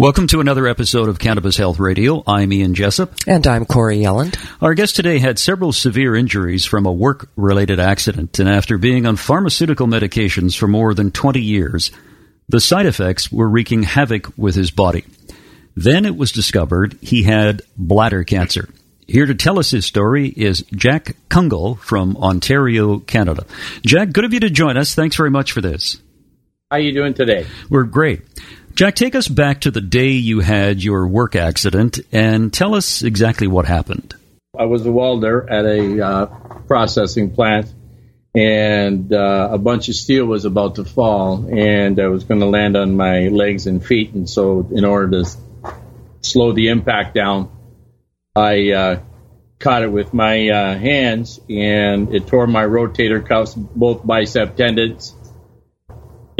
Welcome to another episode of Cannabis Health Radio. I'm Ian Jessup. And I'm Corey Yelland. Our guest today had several severe injuries from a work related accident, and after being on pharmaceutical medications for more than 20 years, the side effects were wreaking havoc with his body. Then it was discovered he had bladder cancer. Here to tell us his story is Jack Kungel from Ontario, Canada. Jack, good of you to join us. Thanks very much for this. How are you doing today? We're great. Jack, take us back to the day you had your work accident and tell us exactly what happened. I was a welder at a uh, processing plant, and uh, a bunch of steel was about to fall, and I was going to land on my legs and feet. And so, in order to slow the impact down, I uh, caught it with my uh, hands, and it tore my rotator cuffs, both bicep tendons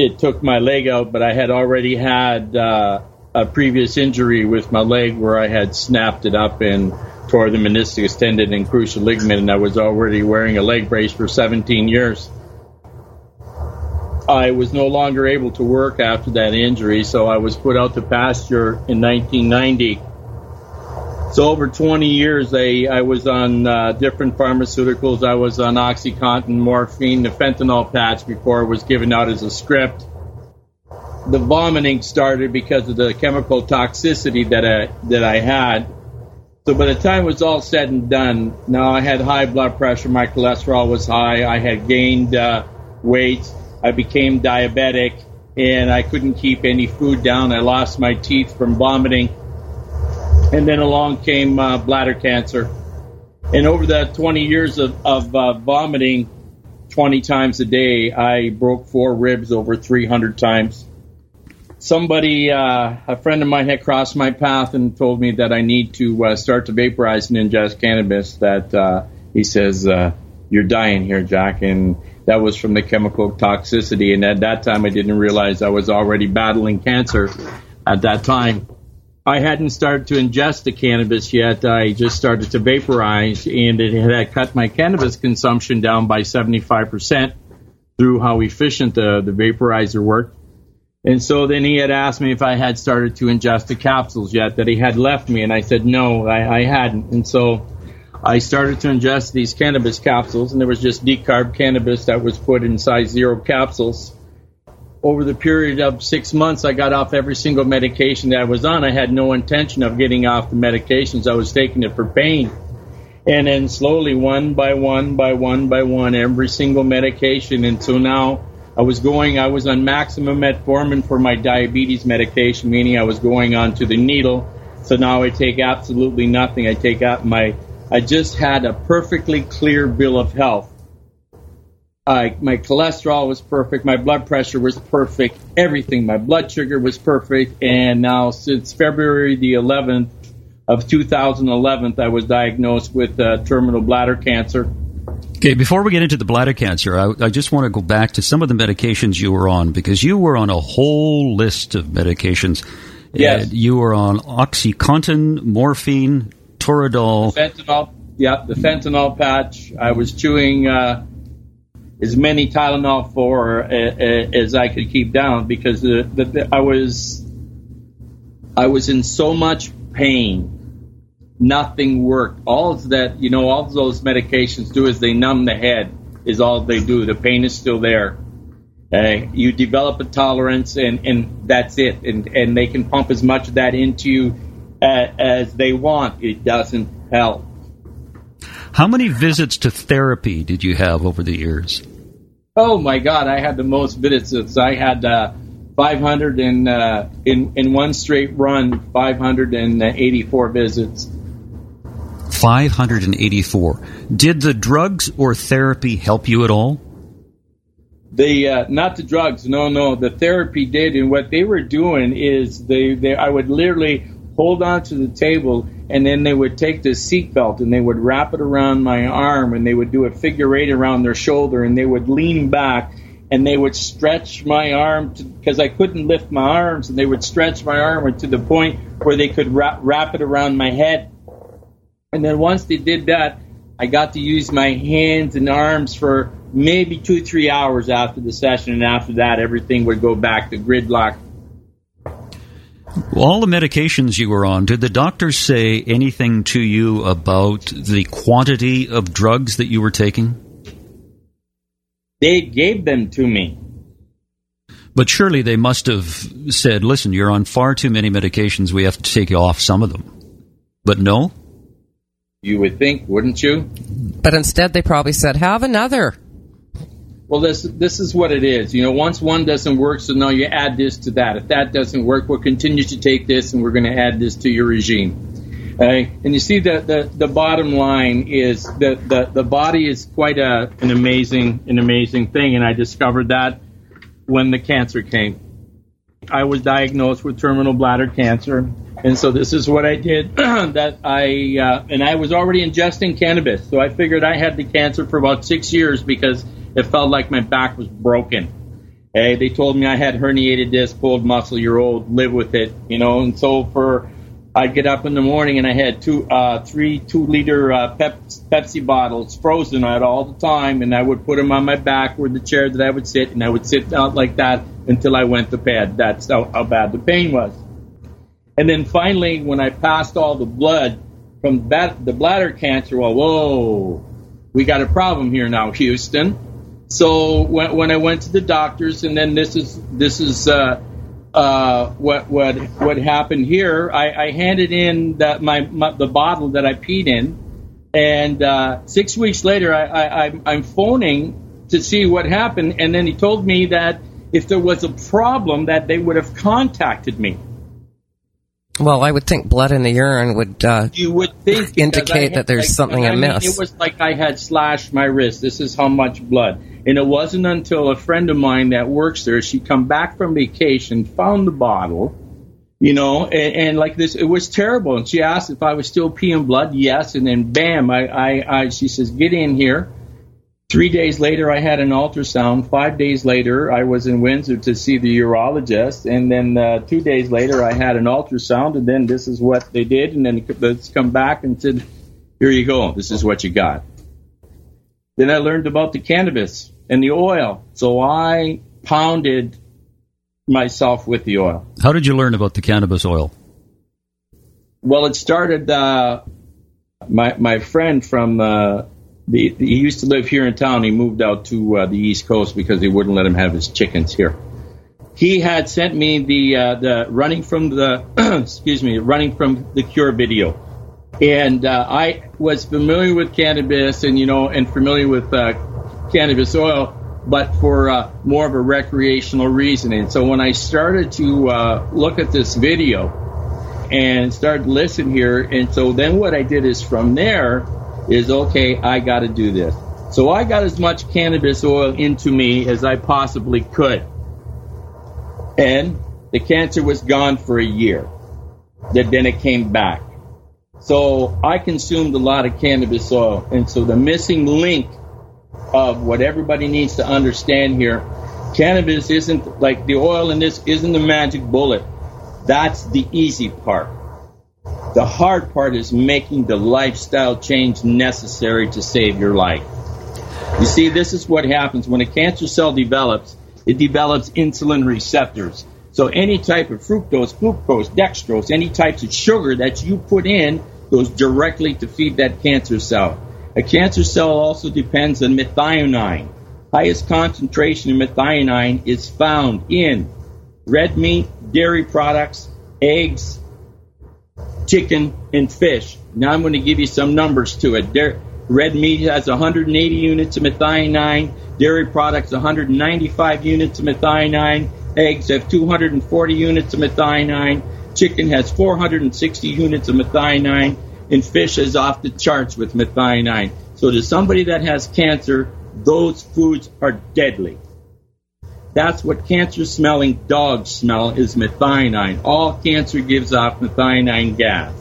it took my leg out, but I had already had uh, a previous injury with my leg where I had snapped it up and tore the meniscus tendon and cruciate ligament, and I was already wearing a leg brace for 17 years. I was no longer able to work after that injury, so I was put out to pasture in 1990 so over 20 years, I, was on uh, different pharmaceuticals. I was on OxyContin, morphine, the fentanyl patch before it was given out as a script. The vomiting started because of the chemical toxicity that I, that I had. So by the time it was all said and done, now I had high blood pressure, my cholesterol was high, I had gained uh, weight, I became diabetic, and I couldn't keep any food down. I lost my teeth from vomiting and then along came uh, bladder cancer. And over that 20 years of, of uh, vomiting 20 times a day, I broke four ribs over 300 times. Somebody, uh, a friend of mine, had crossed my path and told me that I need to uh, start to vaporize and ingest cannabis. That uh, he says, uh, "You're dying here, Jack," and that was from the chemical toxicity. And at that time, I didn't realize I was already battling cancer at that time. I hadn't started to ingest the cannabis yet. I just started to vaporize, and it had cut my cannabis consumption down by 75% through how efficient the, the vaporizer worked. And so then he had asked me if I had started to ingest the capsules yet that he had left me, and I said no, I, I hadn't. And so I started to ingest these cannabis capsules, and there was just decarb cannabis that was put in size zero capsules over the period of six months, I got off every single medication that I was on. I had no intention of getting off the medications. I was taking it for pain. And then slowly, one by one by one by one, every single medication. And so now I was going, I was on maximum metformin for my diabetes medication, meaning I was going on to the needle. So now I take absolutely nothing. I take out my, I just had a perfectly clear bill of health my cholesterol was perfect. My blood pressure was perfect. Everything. My blood sugar was perfect. And now, since February the 11th of 2011, I was diagnosed with uh, terminal bladder cancer. Okay, before we get into the bladder cancer, I, I, just want to go back to some of the medications you were on because you were on a whole list of medications. Yes. Uh, you were on OxyContin, morphine, Toradol. The fentanyl, yeah, the fentanyl patch. I was chewing uh, as many Tylenol for uh, uh, as I could keep down because the, the, the, I was I was in so much pain. Nothing worked. All that you know, all those medications do is they numb the head. Is all they do. The pain is still there. Uh, you develop a tolerance, and, and that's it. And and they can pump as much of that into you uh, as they want. It doesn't help. How many visits to therapy did you have over the years? Oh my God, I had the most visits. I had uh, 500 in, uh, in in one straight run, 584 visits. 584. Did the drugs or therapy help you at all? the uh, not the drugs, no, no, the therapy did, and what they were doing is they, they I would literally hold on to the table, and then they would take the seatbelt and they would wrap it around my arm, and they would do a figure eight around their shoulder, and they would lean back, and they would stretch my arm because I couldn't lift my arms, and they would stretch my arm to the point where they could wrap, wrap it around my head, and then once they did that, I got to use my hands and arms for maybe two, three hours after the session, and after that, everything would go back to gridlock. All the medications you were on, did the doctors say anything to you about the quantity of drugs that you were taking? They gave them to me. But surely they must have said, listen, you're on far too many medications. We have to take you off some of them. But no? You would think, wouldn't you? But instead, they probably said, have another. Well, this this is what it is. You know, once one doesn't work, so now you add this to that. If that doesn't work, we'll continue to take this, and we're going to add this to your regime. Okay? And you see that the, the bottom line is that the, the body is quite a, an amazing an amazing thing, and I discovered that when the cancer came. I was diagnosed with terminal bladder cancer, and so this is what I did. that I uh, and I was already ingesting cannabis, so I figured I had the cancer for about six years because it felt like my back was broken. Hey, they told me I had herniated disc, pulled muscle. You're old, live with it, you know. And so for I'd get up in the morning and I had two, uh, three two liter uh, Pep- Pepsi bottles frozen out all the time, and I would put them on my back where the chair that I would sit, and I would sit out like that until I went to bed. That's how, how bad the pain was. And then finally, when I passed all the blood from the bladder cancer, well, whoa, we got a problem here now, Houston. So when, when I went to the doctors, and then this is this is uh, uh, what what what happened here. I, I handed in that my, my, the bottle that I peed in, and uh, six weeks later, I, I I'm phoning to see what happened, and then he told me that if there was a problem, that they would have contacted me. Well, I would think blood in the urine would uh, you would think indicate had, that there's like, something I amiss. It was like I had slashed my wrist. This is how much blood. And it wasn't until a friend of mine that works there, she come back from vacation, found the bottle, you know, and, and like this, it was terrible. And she asked if I was still peeing blood. Yes. And then bam, I, I, I she says, get in here. Three days later, I had an ultrasound. Five days later, I was in Windsor to see the urologist. And then uh, two days later, I had an ultrasound. And then this is what they did. And then let's come back and said, here you go. This is what you got. Then I learned about the cannabis and the oil. So I pounded myself with the oil. How did you learn about the cannabis oil? Well, it started. Uh, my my friend from uh, the, he used to live here in town. He moved out to uh, the East Coast because they wouldn't let him have his chickens here. He had sent me the uh, the running from the excuse me running from the cure video, and uh, I was familiar with cannabis and you know and familiar with uh, cannabis oil, but for uh, more of a recreational reason. And so when I started to uh, look at this video and started to listen here, and so then what I did is from there is okay, I got to do this. So I got as much cannabis oil into me as I possibly could. And the cancer was gone for a year. That Then it came back. So I consumed a lot of cannabis oil. And so the missing link of what everybody needs to understand here cannabis isn't like the oil in this isn't the magic bullet. That's the easy part. The hard part is making the lifestyle change necessary to save your life. You see, this is what happens when a cancer cell develops. It develops insulin receptors. So any type of fructose, glucose, dextrose, any types of sugar that you put in goes directly to feed that cancer cell. A cancer cell also depends on methionine. Highest concentration of methionine is found in red meat, dairy products, eggs, chicken, and fish. Now I'm going to give you some numbers to it. red meat has 180 units of methionine. Dairy products 195 units of methionine. Eggs have 240 units of methionine. Chicken has 460 units of methionine. And fish is off the charts with methionine. So to somebody that has cancer, those foods are deadly. That's what cancer smelling dogs smell is methionine. All cancer gives off methionine gas.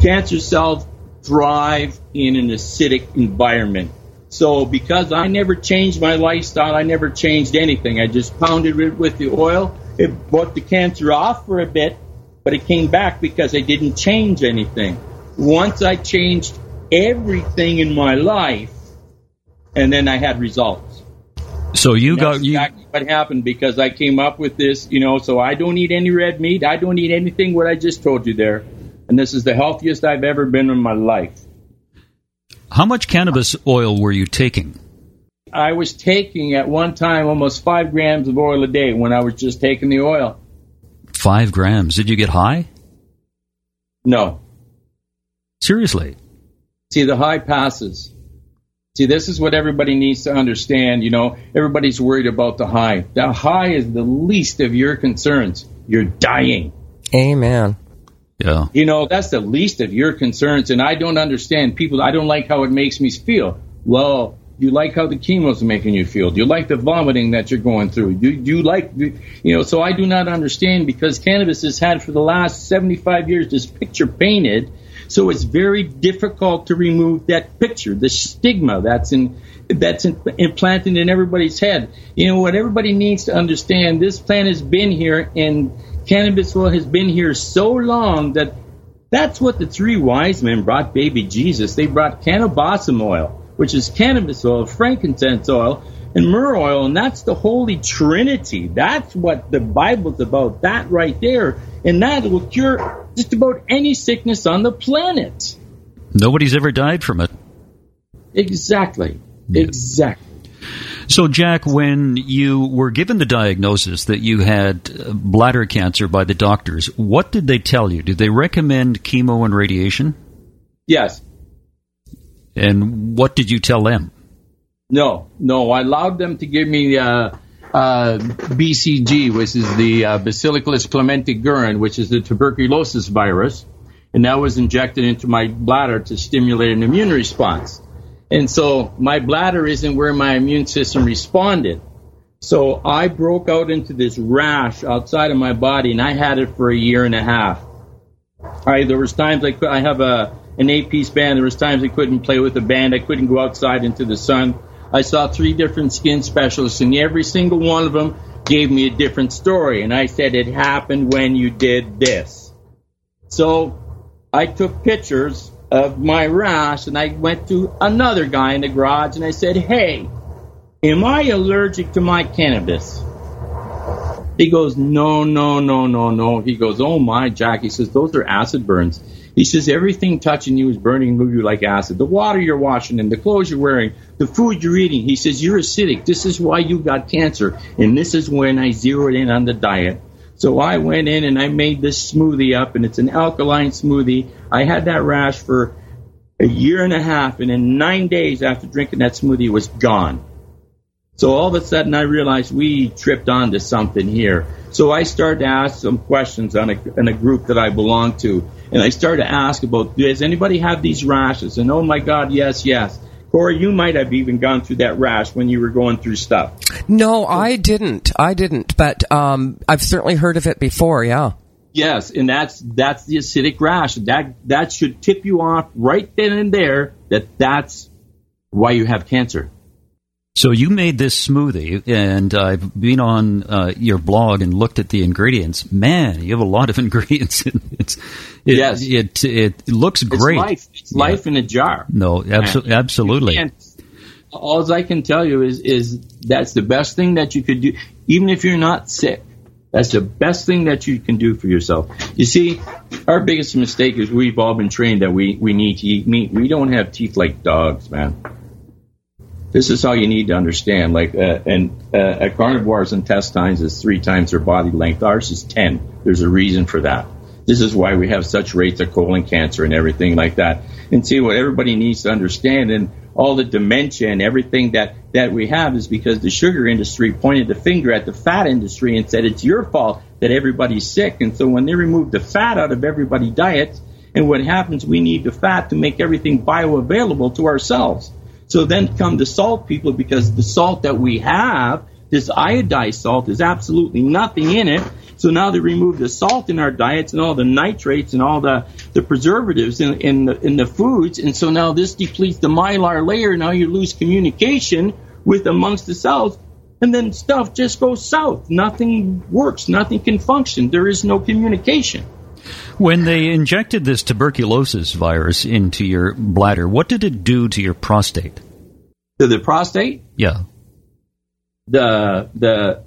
Cancer cells thrive in an acidic environment. So because I never changed my lifestyle, I never changed anything. I just pounded it with the oil. It brought the cancer off for a bit, but it came back because I didn't change anything. Once I changed everything in my life, and then I had results. So you got you. Exactly what happened because I came up with this, you know. So I don't eat any red meat. I don't eat anything what I just told you there, and this is the healthiest I've ever been in my life. How much cannabis oil were you taking? I was taking at one time almost five grams of oil a day when I was just taking the oil. Five grams. Did you get high? No. Seriously? See, the high passes. See, this is what everybody needs to understand. You know, everybody's worried about the high. The high is the least of your concerns. You're dying. Amen. Yeah. You know, that's the least of your concerns. And I don't understand people. I don't like how it makes me feel. Well, you like how the chemo's making you feel? Do you like the vomiting that you're going through? Do, do you like, you know, so I do not understand because cannabis has had for the last 75 years this picture painted. So it's very difficult to remove that picture, the stigma that's in, that's in, implanted in everybody's head. You know, what everybody needs to understand, this plant has been here and cannabis oil has been here so long that that's what the three wise men brought baby Jesus. They brought cannabosum oil, which is cannabis oil, frankincense oil, and myrrh oil, and that's the Holy Trinity. That's what the Bible's about. That right there, and that will cure just about any sickness on the planet. Nobody's ever died from it. Exactly. Yeah. Exactly. So, Jack, when you were given the diagnosis that you had uh, bladder cancer by the doctors, what did they tell you? Did they recommend chemo and radiation? Yes. And what did you tell them? No, no. I allowed them to give me uh, uh, BCG, which is the uh, Bacillus guerin, which is the tuberculosis virus, and that was injected into my bladder to stimulate an immune response. And so my bladder isn't where my immune system responded. So I broke out into this rash outside of my body, and I had it for a year and a half. I, there was times I I have a an eight piece band. There was times I couldn't play with the band. I couldn't go outside into the sun. I saw three different skin specialists, and every single one of them gave me a different story. And I said it happened when you did this. So I took pictures of my rash, and I went to another guy in the garage and I said, Hey, am I allergic to my cannabis? He goes, No, no, no, no, no. He goes, Oh my, Jack. He says, Those are acid burns. He says, Everything touching you is burning you like acid. The water you're washing in, the clothes you're wearing, the food you're eating. He says, You're acidic. This is why you got cancer. And this is when I zeroed in on the diet. So I went in and I made this smoothie up, and it's an alkaline smoothie. I had that rash for a year and a half, and in nine days after drinking that smoothie, it was gone. So all of a sudden, I realized we tripped onto something here. So I started to ask some questions on a, in a group that I belong to, and I started to ask about, does anybody have these rashes? And oh my God, yes, yes. Corey, you might have even gone through that rash when you were going through stuff. No, I didn't. I didn't, but um, I've certainly heard of it before. Yeah. Yes, and that's that's the acidic rash. That that should tip you off right then and there that that's why you have cancer. So you made this smoothie, and I've been on uh, your blog and looked at the ingredients. Man, you have a lot of ingredients. it's, it, yes, it, it, it looks great. It's life, it's yeah. life in a jar. No, abso- absolutely. All I can tell you is is that's the best thing that you could do, even if you're not sick. That's the best thing that you can do for yourself. You see, our biggest mistake is we've all been trained that we, we need to eat meat. We don't have teeth like dogs, man. This is all you need to understand. Like, uh, and uh, a carnivore's intestines is three times their body length. Ours is ten. There's a reason for that. This is why we have such rates of colon cancer and everything like that. And see what everybody needs to understand, and all the dementia and everything that that we have is because the sugar industry pointed the finger at the fat industry and said it's your fault that everybody's sick. And so when they remove the fat out of everybody's diet, and what happens, we need the fat to make everything bioavailable to ourselves. So then come the salt people because the salt that we have This iodized salt is absolutely nothing in it. So now they remove the salt in our diets and all the nitrates and all the, the preservatives in, in, the, in the foods. And so now this depletes the mylar layer. Now you lose communication with amongst the cells. And then stuff just goes south. Nothing works. Nothing can function. There is no communication. When they injected this tuberculosis virus into your bladder, what did it do to your prostate? To the prostate? Yeah. The the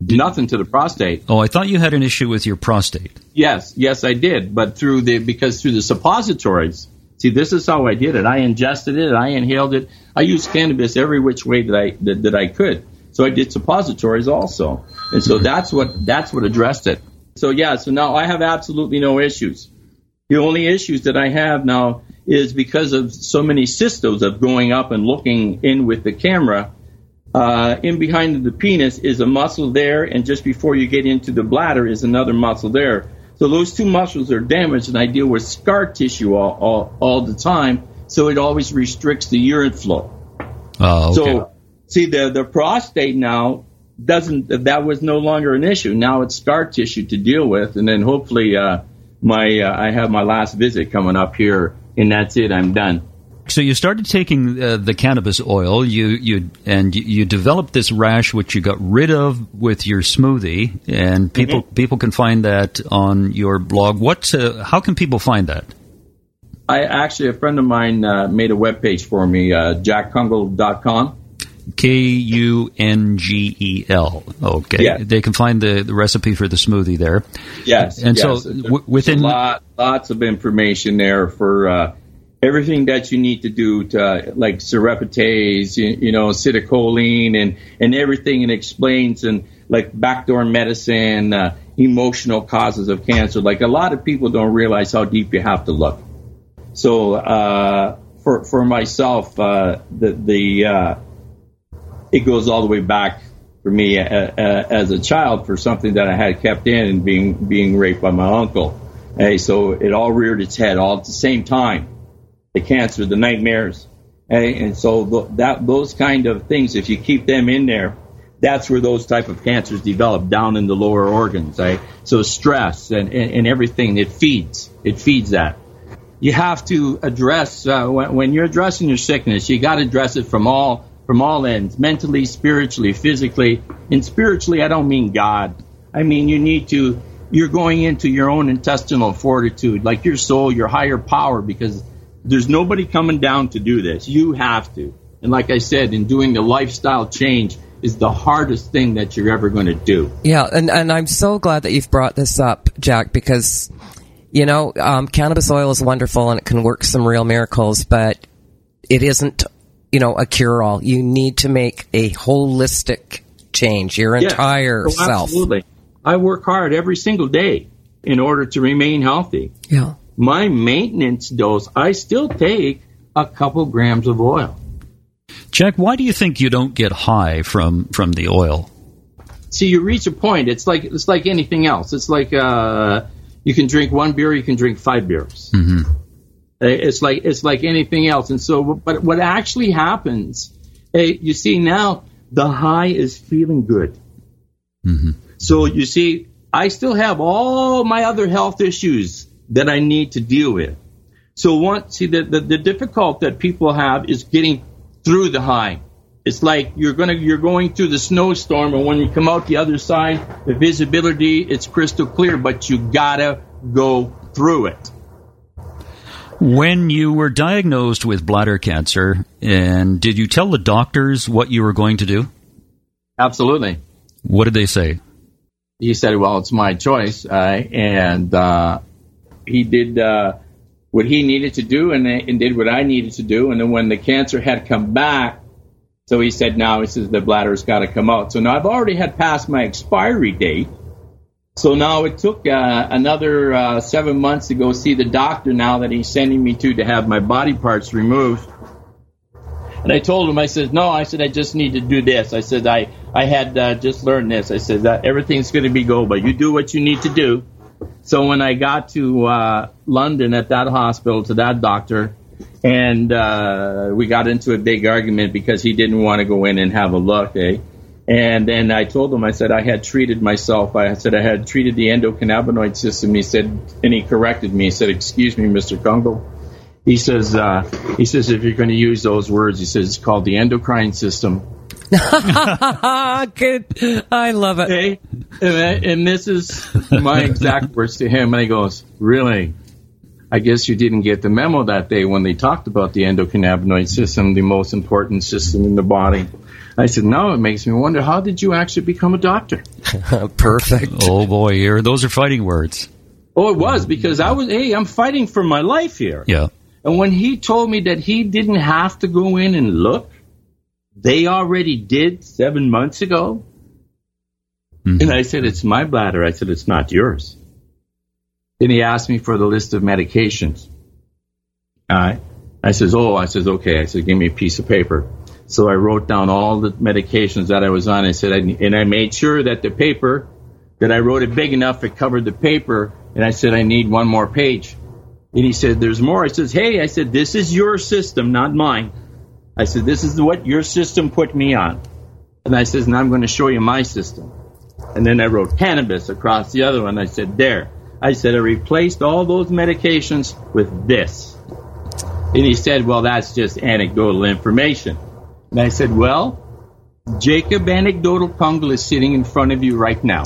nothing to the prostate. Oh, I thought you had an issue with your prostate. Yes, yes, I did. But through the because through the suppositories. See, this is how I did it. I ingested it. I inhaled it. I used cannabis every which way that I that, that I could. So I did suppositories also, and so hmm. that's what that's what addressed it. So yeah, so now I have absolutely no issues. The only issues that I have now is because of so many cystos of going up and looking in with the camera. Uh, in behind the penis is a muscle there, and just before you get into the bladder is another muscle there. So those two muscles are damaged, and I deal with scar tissue all, all, all the time, so it always restricts the urine flow. Oh, okay. So, see, the, the prostate now doesn't, that was no longer an issue. Now it's scar tissue to deal with, and then hopefully, uh, my, uh, I have my last visit coming up here, and that's it, I'm done. So you started taking uh, the cannabis oil, you you and you, you developed this rash, which you got rid of with your smoothie, and people Mm-hmm. people can find that on your blog. What? Uh, how can people find that? I actually, a friend of mine uh, made a webpage for me, uh, jackkungel.com. K U N G E L. Okay, Yeah. they can find the, the recipe for the smoothie there. Yes, And so yes. w- within- lot, lots of information there for uh, everything that you need to do to uh, like serrapeptase, you, you know, acetylcholine, and and everything. It explains and like backdoor medicine, uh, emotional causes of cancer. Like a lot of people don't realize how deep you have to look. So uh, for for myself, uh, the the uh, it goes all the way back for me uh, uh, as a child for something that I had kept in and being being raped by my uncle. Hey, so it all reared its head all at the same time. The cancer, the nightmares, hey, and so th- that those kind of things, if you keep them in there, that's where those type of cancers develop down in the lower organs. Right? So stress and, and, and everything it feeds it feeds that. You have to address uh, when, when you're addressing your sickness. You got to address it from all from all ends, mentally, spiritually, physically. And spiritually, I don't mean God. I mean you need to. You're going into your own intestinal fortitude, like your soul, your higher power, because there's nobody coming down to do this. You have to. And like I said, in doing the lifestyle change is the hardest thing that you're ever going to do. Yeah, and, and I'm so glad that you've brought this up, Jack, because, you know, um, cannabis oil is wonderful and it can work some real miracles, but it isn't, you know, a cure all. You need to make a holistic change, your Yeah. entire Oh, self. Absolutely. I work hard every single day in order to remain healthy. Yeah. My maintenance dose, I still take a couple grams of oil. Jack, why do you think you don't get high from from the oil? See, you reach a point. It's like it's like anything else. It's like uh, you can drink one beer, you can drink five beers. hmm It's like it's like anything else. And so, but what actually happens, you see now, the high is feeling good. hmm So you see, I still have all my other health issues that I need to deal with. So one, see, the, the, the difficult that people have is getting through the high. It's like you're gonna you're going through the snowstorm, and when you come out the other side, the visibility it's crystal clear, but you gotta go through it. When you were diagnosed with bladder cancer, and did you tell the doctors what you were going to do? Absolutely. What did they say? he said, "Well, it's my choice," uh, and uh, he did uh, what he needed to do, and, and did what I needed to do. And then when the cancer had come back, so he said, "Now he says the bladder's got to come out." So now I've already had passed my expiry date. So now it took uh, another uh, seven months to go see the doctor. Now that he's sending me to to have my body parts removed. And I told him, I said, no, I said, I just need to do this. I said, I, I had uh, just learned this. I said, everything's going to be go, but you do what you need to do. So when I got to uh, London at that hospital to that doctor, and uh, we got into a big argument because he didn't want to go in and have a look, eh? And then I told him, I said I had treated myself. I said I had treated the endocannabinoid system. He said, and he corrected me. He said, "Excuse me, Mr. Kungel." He says, uh, he says if you're going to use those words, he says it's called the endocrine system. Good. I love it. Okay, and, and this is my exact words to him. And he goes, "Really? I guess you didn't get the memo that day when they talked about the endocannabinoid system, the most important system in the body." I said, "No, it makes me wonder. How did you actually become a doctor?" Perfect. Oh boy, here those are fighting words. Oh, it was because I was. Hey, I'm fighting for my life here. Yeah. And when he told me that he didn't have to go in and look, they already did seven months ago. Mhm. And I said, It's my bladder. I said, It's not yours. Then he asked me for the list of medications. All right. I says, Oh, I says, okay. I said, Give me a piece of paper. So I wrote down all the medications that I was on. I said, I, and I made sure that the paper, that I wrote it big enough it covered the paper. And I said, I need one more page. And he said, There's more. I says, Hey, I said, This is your system, not mine. I said, This is what your system put me on. And I says, Now I'm going to show you my system. And then I wrote cannabis across the other one. I said, There. I said, I replaced all those medications with this. And he said, Well, that's just anecdotal information. And I said, Well, Jacob Anecdotal Kungel is sitting in front of you right now.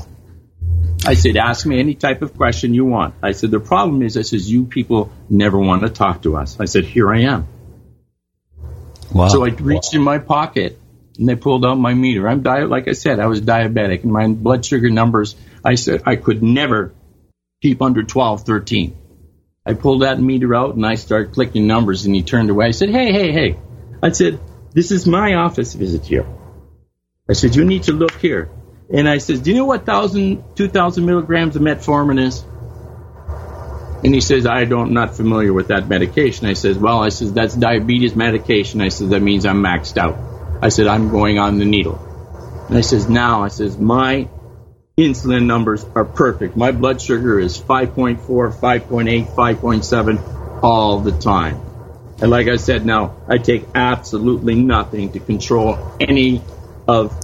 I said, ask me any type of question you want. I said, the problem is, I says, you people never want to talk to us. I said, here I am. Wow. So I reached in my pocket and they pulled out my meter. I'm di- like I said, I was diabetic and my blood sugar numbers, I said I could never keep under 12, 13. I pulled that meter out and I started clicking numbers and he turned away. I said, hey, hey, hey. I said, this is my office visit here. I said, you need to look here. And I said, do you know what 1,000, 2,000 milligrams of metformin is? And he says, I don't, not familiar with that medication. I says, well, I says, that's diabetes medication. I says, that means I'm maxed out. I said, I'm going on the needle. And I says, now, I says, my insulin numbers are perfect. My blood sugar is 5.4, 5.8, 5.7 all the time. And like I said, now I take absolutely nothing to control any of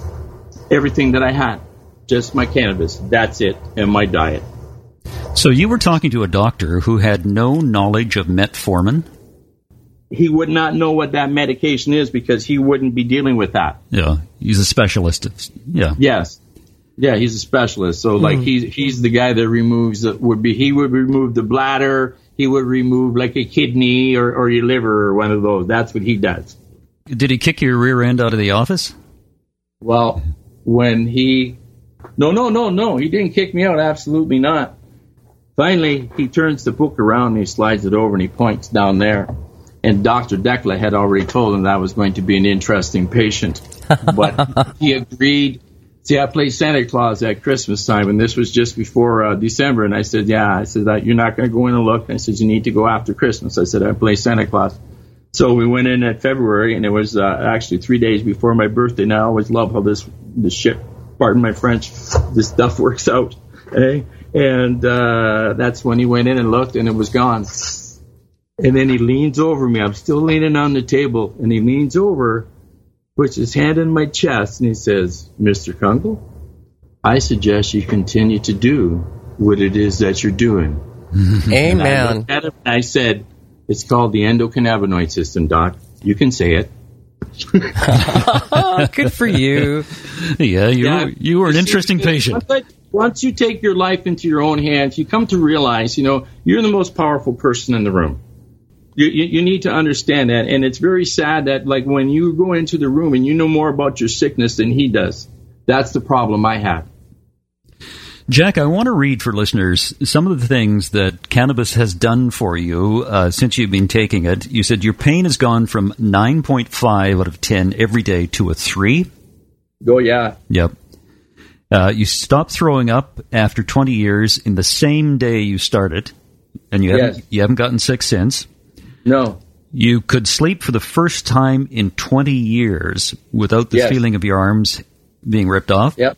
everything that I had. Just my cannabis. That's it. And my diet. so you were talking to a doctor who had no knowledge of metformin. He would not know what that medication is because he wouldn't be dealing with that. Yeah, he's a specialist. Yeah. Yes. Yeah, he's a specialist. So like hmm. he's he's the guy that removes the, would be he would remove the bladder, he would remove like a kidney or, or your liver or one of those. That's what he does. Did he kick your rear end out of the office? Well, when he No, no, no, no, he didn't kick me out, absolutely not. Finally he turns the book around and he slides it over and he points down there. And Dr. Dekla had already told him that I was going to be an interesting patient. But he agreed See, I played Santa Claus at Christmas time, and this was just before uh, December. And I said, "Yeah," I said, that "You're not going to go in and look." And I said, "You need to go after Christmas." I said, "I play Santa Claus." So we went in at February, and it was uh, actually three days before my birthday. Now I always love how this this shit, pardon my French, this stuff works out. Eh? And uh, that's when he went in and looked, and it was gone. And then he leans over me. I'm still leaning on the table, and he leans over puts his hand in my chest and he says, Mr. Kungel, I suggest you continue to do what it is that you're doing. And I Amen. looked at him I said, It's called the endocannabinoid system, Doc. You can say it. Good for you. Yeah, you Yeah. were, you were an interesting patient. Once, I- once you take your life into your own hands, you come to realize, you know, you're the most powerful person in the room. You, you, you need to understand that, and it's very sad that, like, when you go into the room and you know more about your sickness than he does, that's the problem I have. Jack, I want to read for listeners some of the things that cannabis has done for you uh, since you've been taking it. You said your pain has gone from 9.5 out of 10 every day to a 3. Oh, yeah, Yep. Uh, you stopped throwing up after 20 years in the same day you started, and you haven't, you haven't gotten sick since. No, You could sleep for the first time in 20 years without the Yes. feeling of your arms being ripped off. yep,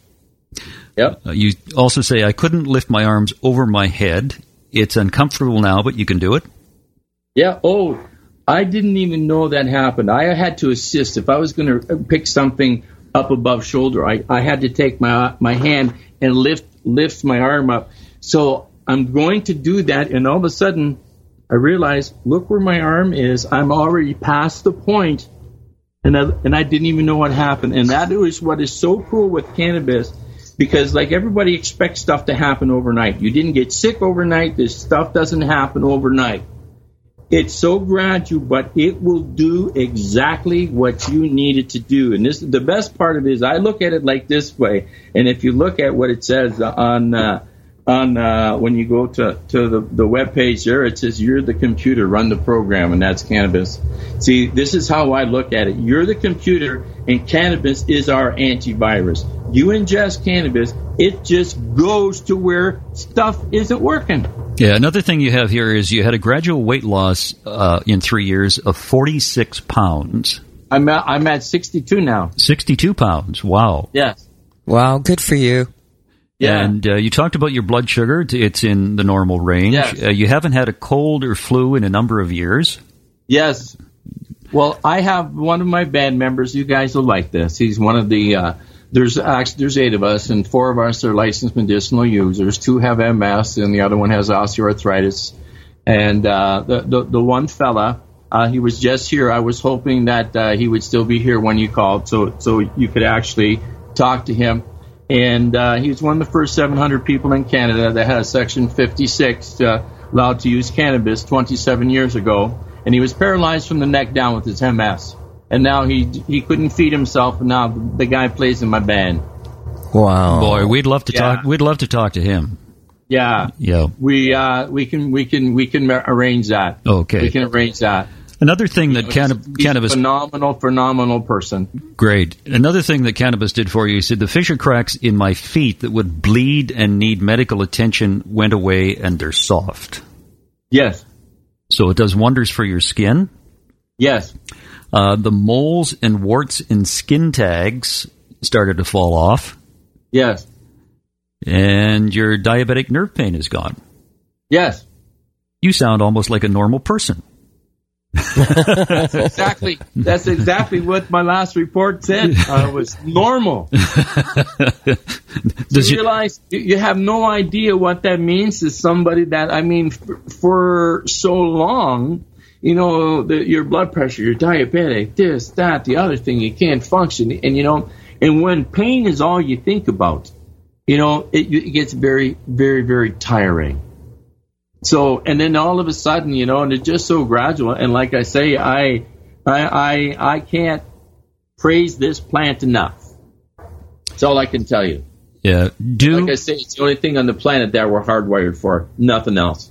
yep. Uh, you also say, I couldn't lift my arms over my head. It's uncomfortable now, but you can do it. Yeah. Oh, I didn't even know that happened. I had to assist. If I was going to pick something up above shoulder. I, I had to take my my hand and lift lift my arm up. So I'm going to do that, and all of a sudden I realized, look where my arm is. I'm already past the point, and I, and I didn't even know what happened. And that is what is so cool with cannabis, because like everybody expects stuff to happen overnight. You didn't get sick overnight. This stuff doesn't happen overnight. It's so gradual, but it will do exactly what you need it to do. And this, the best part of it is, I look at it like this way. And if you look at what it says on uh, on uh, when you go to, to the, the web page there, it says you're the computer, run the program, and that's cannabis. See, this is how I look at it. You're the computer, and cannabis is our antivirus. You ingest cannabis, it just goes to where stuff isn't working. Yeah, another thing you have here is you had a gradual weight loss uh, in three years of 46 pounds. I'm at, I'm at 62 now. 62 pounds. Wow. Yes. Wow, good for you. Yeah. And uh, you talked about your blood sugar. It's in the normal range. Yes. Uh, you haven't had a cold or flu in a number of years. Yes. Well, I have one of my band members. You guys will like this. He's one of the. Uh, there's actually there's eight of us, and four of us are licensed medicinal users. Two have MS, and the other one has osteoarthritis. And uh, the, the the one fella, uh, he was just here. I was hoping that uh, he would still be here when you called, so so you could actually talk to him. And uh, he was one of the first 700 people in Canada that had a Section 56 uh, allowed to use cannabis 27 years ago. And he was paralyzed from the neck down with his MS. And now he he couldn't feed himself, and now the guy plays in my band. Wow. Boy, we'd love to Yeah. talk. We'd love to talk to him. Yeah, Yeah. we uh, we can we can we can arrange that. Okay. we can arrange that. Another thing that He's- canna- he's cannabis a phenomenal, phenomenal person. Great. Another thing that cannabis did for you, you said the fissure cracks in my feet that would bleed and need medical attention went away and they're soft. Yes, So it does wonders for your skin. yes, Uh, the moles and warts and skin tags started to fall off, yes, and your diabetic nerve pain is gone. yes. You sound almost like a normal person. Exactly. That's exactly what my last report said. Uh, it was normal. Does you realize you, you have no idea what that means to somebody that I mean for, for so long you know the, your blood pressure you're diabetic this that the other thing you can't function and you know and when pain is all you think about you know it, it gets very very very tiring so and then all of a sudden you know and it's just so gradual and like I say I I I, I can't praise this plant enough that's all I can tell you yeah, do like I say, it's the only thing on the planet that we're hardwired for. Nothing else.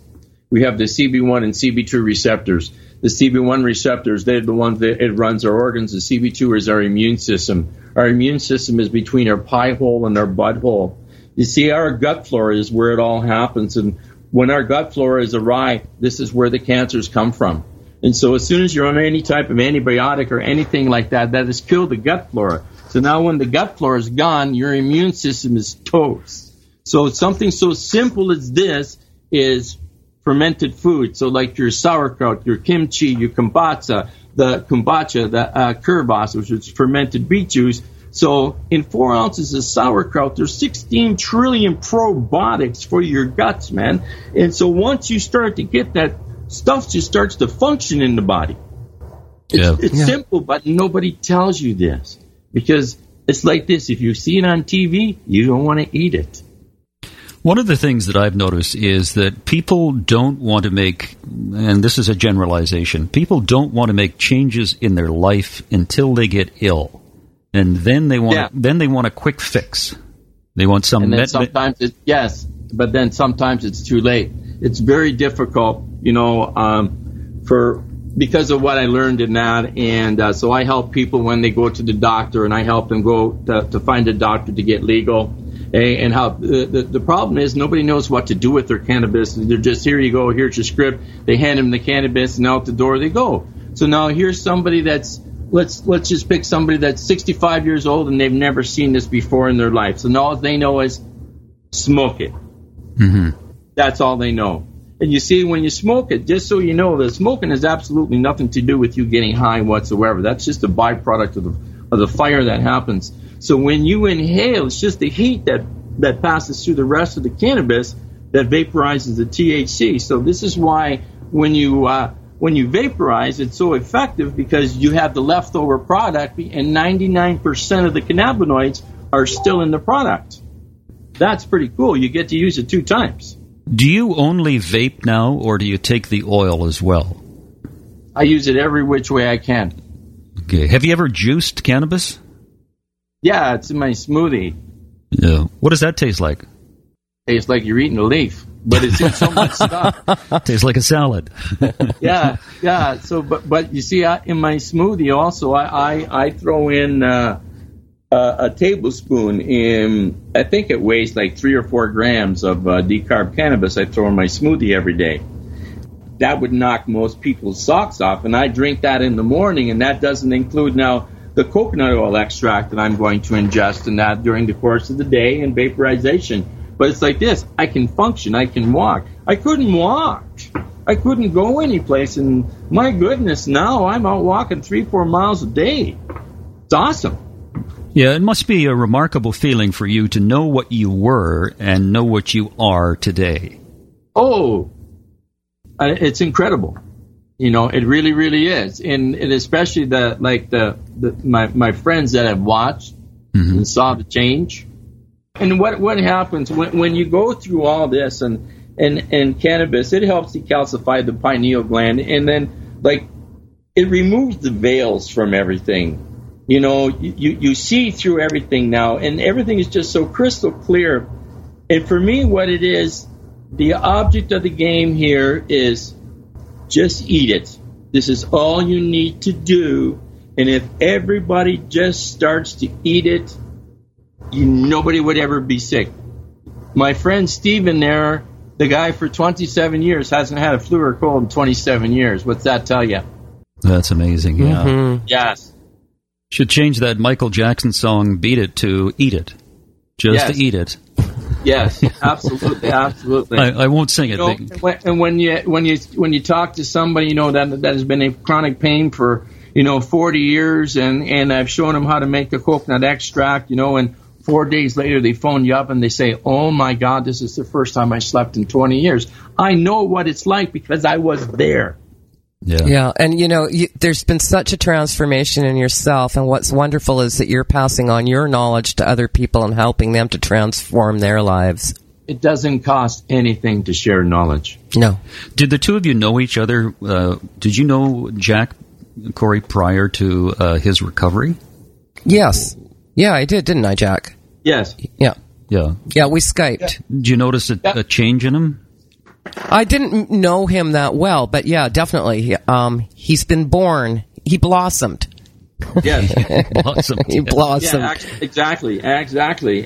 We have the CB1 and CB2 receptors. The CB1 receptors, they're the ones that it runs our organs. The CB2 is our immune system. Our immune system is between our pie hole and our butthole. You see, our gut flora is where it all happens. And when our gut flora is awry, this is where the cancers come from. And so as soon as you're on any type of antibiotic or anything like that, that has killed the gut flora. So now when the gut flora is gone, your immune system is toast. So something so simple as this is fermented food. So like your sauerkraut, your kimchi, your kombucha, the kombucha, the uh, which is fermented beet juice. So in four ounces of sauerkraut, there's 16 trillion probiotics for your guts, man. And so once you start to get that stuff just starts to function in the body. It's, Yeah. it's Yeah. simple, but nobody tells you this because it's like this. If you see it on TV, you don't want to eat it. One of the things that I've noticed is that people don't want to make, and this is a generalization, people don't want to make changes in their life until they get ill, and then they want Yeah. then they want a quick fix. They want some And then med- sometimes it, yes, but then sometimes it's too late. It's very difficult, you know, um, for because of what I learned in that, and uh, so I help people when they go to the doctor, and I help them go to, to find a doctor to get legal. And and how the, the the problem is nobody knows what to do with their cannabis. They're just here you go, here's your script. They hand them the cannabis, and out the door they go. So now here's somebody that's let's let's just pick somebody that's 65 years old and they've never seen this before in their life. So now all they know is smoke it. Mm-hmm. That's all they know. And you see, when you smoke it, just so you know, that smoking has absolutely nothing to do with you getting high whatsoever. That's just a byproduct of the of the fire that happens. So when you inhale, it's just the heat that, that passes through the rest of the cannabis that vaporizes the THC. So this is why when you uh, when you vaporize, it's so effective because you have the leftover product, and 99% of the cannabinoids are still in the product. That's pretty cool. You get to use it two times. Do you only vape now, or do you take the oil as well? I use it every which way I can. Okay. Have you ever juiced cannabis? Yeah, it's in my smoothie. Yeah. What does that taste like? Tastes like you're eating a leaf, but it's in so much stuff. Tastes like a salad. yeah, yeah. So, but but you see, I, in my smoothie also, I I, I throw in uh, a, a tablespoon in. I think it weighs like three or four grams of uh, decarb cannabis. I throw in my smoothie every day. That would knock most people's socks off, and I drink that in the morning, and that doesn't include now the coconut oil extract that I'm going to ingest and that during the course of the day and vaporization. But it's like this I can function, I can walk. I couldn't walk. I couldn't go anyplace, and my goodness, now I'm out walking three, four miles a day. It's awesome. Yeah, it must be a remarkable feeling for you to know what you were and know what you are today. Oh, it's incredible. You know, it really, really is, and, and especially the like the, the my my friends that have watched mm-hmm. and saw the change and what what happens when when you go through all this and and and cannabis, it helps decalcify the pineal gland, and then like it removes the veils from everything. You know, you you see through everything now, and everything is just so crystal clear. And for me, what it is, the object of the game here is just eat it. This is all you need to do. And if everybody just starts to eat it you, nobody would ever be sick. My friend Steven there, the guy for 27 years, hasn't had a flu or cold in 27 years. What's that tell you? That's amazing. Yeah. Mm-hmm. Yes. Should change that Michael Jackson song "Beat It" to "Eat It," just yes. to eat it. Yes, absolutely, absolutely. I, I, won't sing you it. Know, and when you when you when you talk to somebody, you know that that has been in chronic pain for you know 40 years, and and I've shown them how to make the coconut extract, you know, and Four days later, they phone you up and they say, Oh my God, this is the first time I slept in 20 years. I know what it's like because I was there. Yeah. Yeah. And you know, you, there's been such a transformation in yourself. And what's wonderful is that you're passing on your knowledge to other people and helping them to transform their lives. It doesn't cost anything to share knowledge. No. Did the two of you know each other? Uh, did you know Jack Corey prior to uh, his recovery? Yes. Yeah, I did, didn't I, Jack? Yes. Yeah. Yeah. Yeah, we Skyped. Yeah. Did you notice a, yeah. a, change in him? I didn't know him that well, but yeah, definitely. Um, he's been born. He blossomed. Yes. blossomed. he blossomed. Yeah, exactly. Exactly.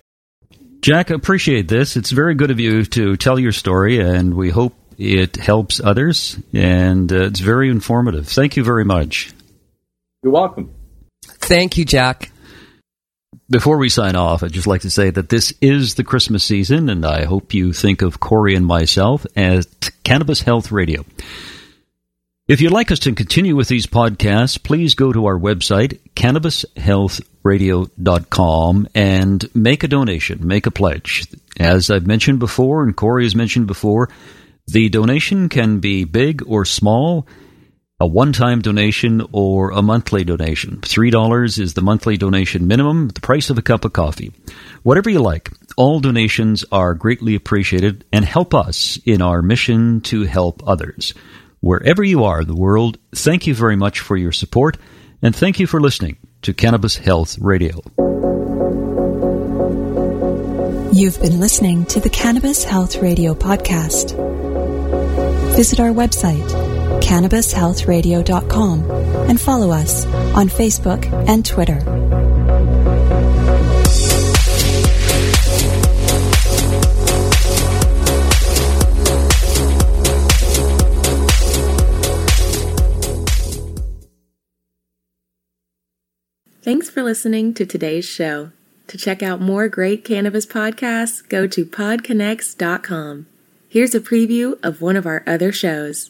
Jack, appreciate this. It's very good of you to tell your story, and we hope it helps others, and uh, it's very informative. Thank you very much. You're welcome. Thank you, Jack. Before we sign off, I'd just like to say that this is the Christmas season, and I hope you think of Corey and myself as Cannabis Health Radio. If you'd like us to continue with these podcasts, please go to our website, cannabishealthradio.com, and make a donation, make a pledge. As I've mentioned before, and Corey has mentioned before, the donation can be big or small a one time donation or a monthly donation. $3 is the monthly donation minimum, the price of a cup of coffee. Whatever you like, all donations are greatly appreciated and help us in our mission to help others. Wherever you are in the world, thank you very much for your support and thank you for listening to Cannabis Health Radio. You've been listening to the Cannabis Health Radio podcast. Visit our website cannabishealthradio.com and follow us on Facebook and Twitter. Thanks for listening to today's show. To check out more great cannabis podcasts, go to podconnects.com. Here's a preview of one of our other shows.